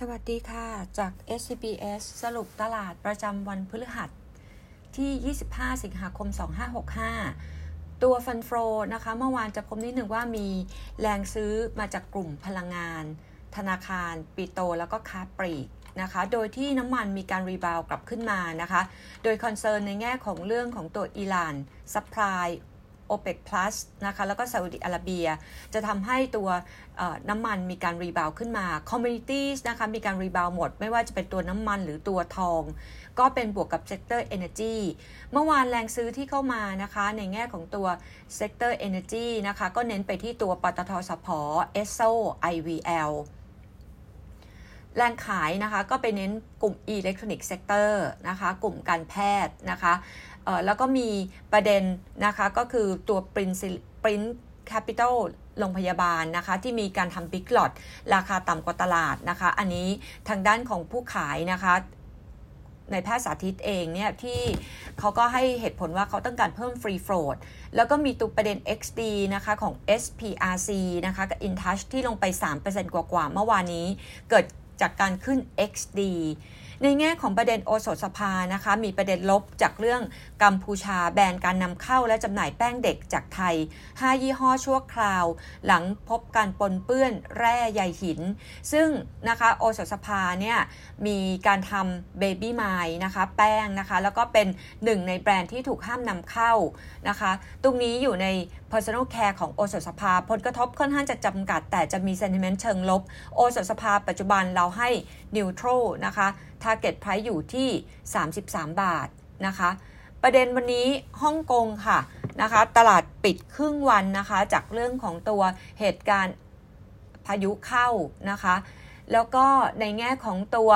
สวัสดีค่ะ จาก SCBS สรุปตลาดประจำวันพฤหัสที่ 25 สิงหาคม 2565 ตัว Fund Flow นะคะ เมื่อวานจะพบนิดหนึ่งว่ามีแรงซื้อมาจากกลุ่มพลังงาน ธนาคารปิโตรแล้วก็ค้าปลีกนะคะ โดยที่น้ำมันมีการ rebound กลับขึ้นมานะคะ โดย concern ในแง่ของเรื่องของตัวอิหร่าน supply OPEC Plus นะคะแล้วก็ซาอุดิอาระเบีย จะทำให้ตัวน้ำมันมีการ rebound ขึ้นมา Commodities นะคะมีการ rebound หมด ไม่ว่าจะเป็นตัวน้ำมันหรือตัวทอง ก็เป็นบวกกับ Sector Energy เมื่อวานแรงซื้อที่เข้ามานะคะในแง่ของตัว Sector Energy นะคะก็เน้นไปที่ตัวปตทสพ ESSO IVL แรงขายนะคะก็ไปเน้นกลุ่ม Electronic Sector นะคะกลุ่มการแพทย์นะคะ แล้วก็มีประเด็นนะคะก็คือตัว Print Print Capital โรงพยาบาลนะคะที่มีการทำบิ๊กหลอดราคาต่ำกว่าตลาดนะคะ อันนี้ทางด้านของผู้ขายนะคะในแพทย์สาธิตเองเนี่ยที่เขาก็ให้เหตุผลว่าเขาต้องการเพิ่มฟรีโฟลดแล้วก็มีตัวประเด็น XD นะคะของ SPRC นะคะกับ InTouch ที่ลงไป 3%กว่าๆเมื่อวานนี้ เกิดจากการขึ้น XD ในแง่ของประเด็นโอสถสภานะคะ มีประเด็นลบจากเรื่องกัมพูชาแบนการนำเข้าและจำหน่ายแป้งเด็กจากไทย 5 ยี่ห้อชั่วคราว หลังพบการปนเปื้อนแร่ใยหิน ซึ่งนะคะโอสถสภาเนี่ยมีการทำเบบี้ไมล์นะคะแป้งนะคะ แล้วก็เป็นหนึ่งในแบรนด์ที่ถูกห้ามนำเข้านะคะ ตรงนี้อยู่ใน personal care ของโอสถสภา ผลกระทบค่อนข้างจะจำกัด แต่จะมี sentiment เชิงลบ โอสถสภาปัจจุบันเราให้ neutral นะคะ target price อยู่ที่ 33 บาทนะคะ ประเด็นวันนี้ฮ่องกงค่ะนะคะตลาดปิดครึ่งวันนะคะจากเรื่องของตัวเหตุการณ์พายุเข้านะคะ แล้วก็ในแง่ของตัว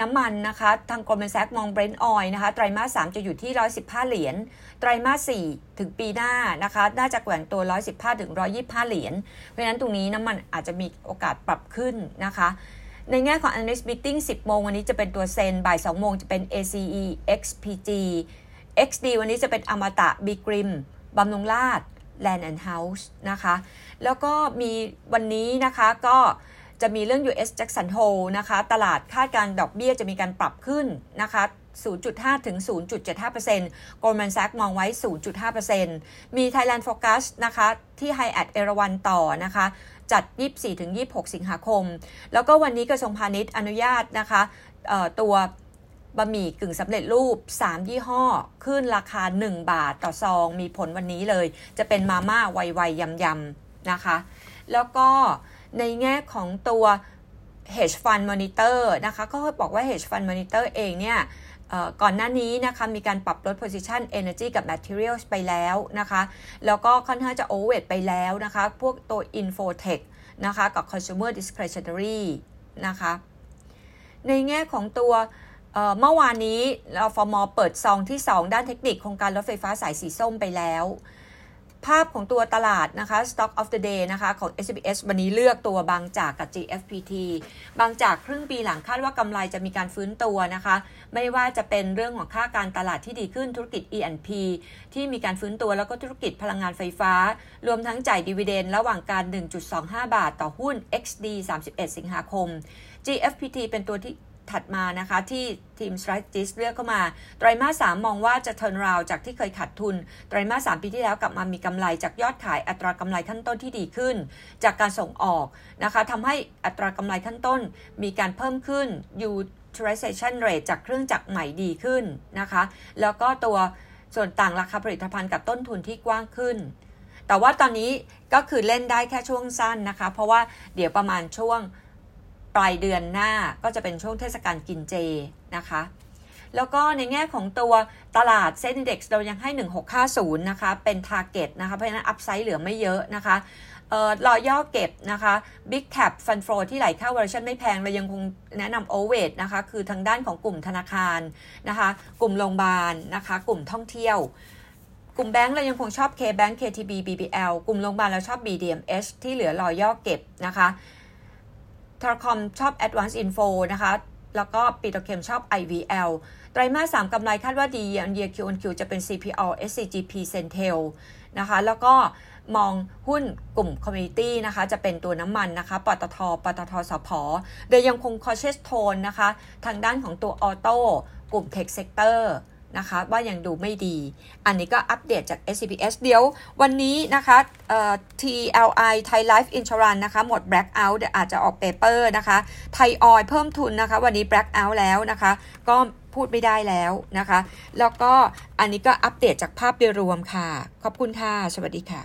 น้ำมันนะคะ ทางกรมแซกมองเบรนท์ออยนะคะไตรมาส3จะอยู่ที่ 115 เหรียญไตรมาส4ถึงปีหน้านะคะ น่าจะแกว่งตัว 115 ถึง 125 เหรียญเพราะฉะนั้นตรงนี้น้ำมันอาจจะมีโอกาสปรับขึ้นนะคะ ในแง่ของ analyst meeting 10 โมงวันนี้จะเป็นตัวเซนบ่าย 2 โมงจะเป็น ACE XPG XD วันนี้จะเป็นอมตะ b ีกริมบำรุงราช Land and House นะคะ แล้วก็มีวันนี้นะคะก็ จะมีเรื่อง US Jackson Hole นะคะ ตลาดคาดการดอกเบี้ยจะมีการปรับขึ้นนะคะ0.5 ถึง 0.75% Goldman Sachs มองไว้ 0.5%มี Thailand Focus นะคะ ที่ h i แอดเอราวันต่อนะคะ จัด 24 ถึง 26 สิงหาคม แล้วก็วันนี้กระทรวงพาณิชย์อนุญาตนะคะตัวบะหมี่กึ่งสำเร็จรูป 3 ยี่ห้อ ขึ้นราคา 1 บาทต่อซอง มีผลวันนี้เลย จะเป็นมาม่าไวๆยำๆนะคะ แล้วก็ ในแง่ของตัว hedge fund monitor นะคะก็บอกว่า hedge fund monitor เองเนี่ยก่อนหน้านี้นะคะมีการปรับลด position energy กับ materials ไปแล้วนะคะแล้วก็ค่อนข้างจะ overweight ไปแล้วนะคะพวกตัว infotech นะคะกับ consumer discretionary นะคะในแง่ของตัวเมื่อวานนี้เราฟอร์มอเปิดซองที่ 2 ด้านเทคนิคโครงการรถไฟฟ้าสายสีส้มไปแล้ว ภาพของตัวตลาดนะคะ Stock of the Day นะคะของ SBS วันนี้เลือกตัวบางจากกับ GFPT บางจากครึ่งปีหลังคาดว่ากำไรจะมีการฟื้นตัวนะคะ ไม่ว่าจะเป็นเรื่องของค่าการตลาดที่ดีขึ้นธุรกิจ E&P ที่มีการฟื้นตัวแล้วก็ธุรกิจพลังงานไฟฟ้า รวมทั้งจ่ายดีเวเดนระหว่างการ 1.25 บาทต่อหุ้น XD 31 สิงหาคม GFPT เป็นตัวที่ ถัดมานะคะที่ทีม strategist เลือกเข้ามา ไตรมาส3มองว่าจะ turnaround จากที่เคยขาดทุน ไตรมาส3ปีที่แล้วกลับมามีกำไรจากยอดขายอัตรากำไรขั้นต้นที่ดีขึ้น จากการส่งออกนะคะทำให้อัตรากำไรขั้นต้นมีการเพิ่มขึ้น utilization rate จากเครื่องจักรใหม่ดีขึ้นนะคะ แล้วก็ตัวส่วนต่างราคาผลิตภัณฑ์กับต้นทุนที่กว้างขึ้น แต่ว่าตอนนี้ก็คือเล่นได้แค่ช่วงสั้นนะคะ เพราะว่าเดี๋ยวประมาณช่วง ปลายเดือนหน้าก็จะเป็นช่วงเทศกาลกินเจนะคะ แล้วก็ในแง่ของตัวตลาดเซ็นดี x เรายังให้ 1650 นะคะ เป็น target นะคะ เพราะฉะนั้น upside เหลือไม่เยอะนะคะเอ่อรอย่อเก็บนะคะ Big Cap Fund Flow ที่ไหลเข้าเวอร์ชันไม่แพง เรายังคงแนะนำ o v e r นะคะ คือทางด้านของกลุ่มธนาคารนะคะ กลุ่มโรงพยาบาลนะคะ กลุ่มท่องเที่ยว กลุ่มแบงก์เรายังคงชอบ K-Bank KTB BBL กลุ่มโรงพยาบาลเราชอบ BDMS ที่เหลือรอย่อเก็บนะคะ telecom ชอบ Advanced Info นะคะ แล้วก็ petrochem ชอบ IVL ไตรมาส3กำไรคาดว่าดี year on year Q on Q จะเป็น CPO SCGP Centel นะคะ แล้วก็มองหุ้นกลุ่ม commodity นะคะ จะเป็นตัวน้ำมันนะคะ ปตท ปตทสพโดยยังคง cautious tone นะคะ ทางด้านของตัว auto กลุ่ม tech sector นะคะ ว่ายังดูไม่ดี อันนี้ก็อัปเดตจาก SCBS เดี๋ยววันนี้นะคะ TLI Thai Life Insurance นะคะ หมด blackout เดี๋ยวอาจจะออก paper นะคะ ไทยออยเพิ่มทุนนะคะ วันนี้ blackout แล้วนะคะ ก็พูดไม่ได้แล้วนะคะ แล้วก็อันนี้ก็อัปเดตจากภาพโดยรวมค่ะ ขอบคุณค่ะ สวัสดีค่ะ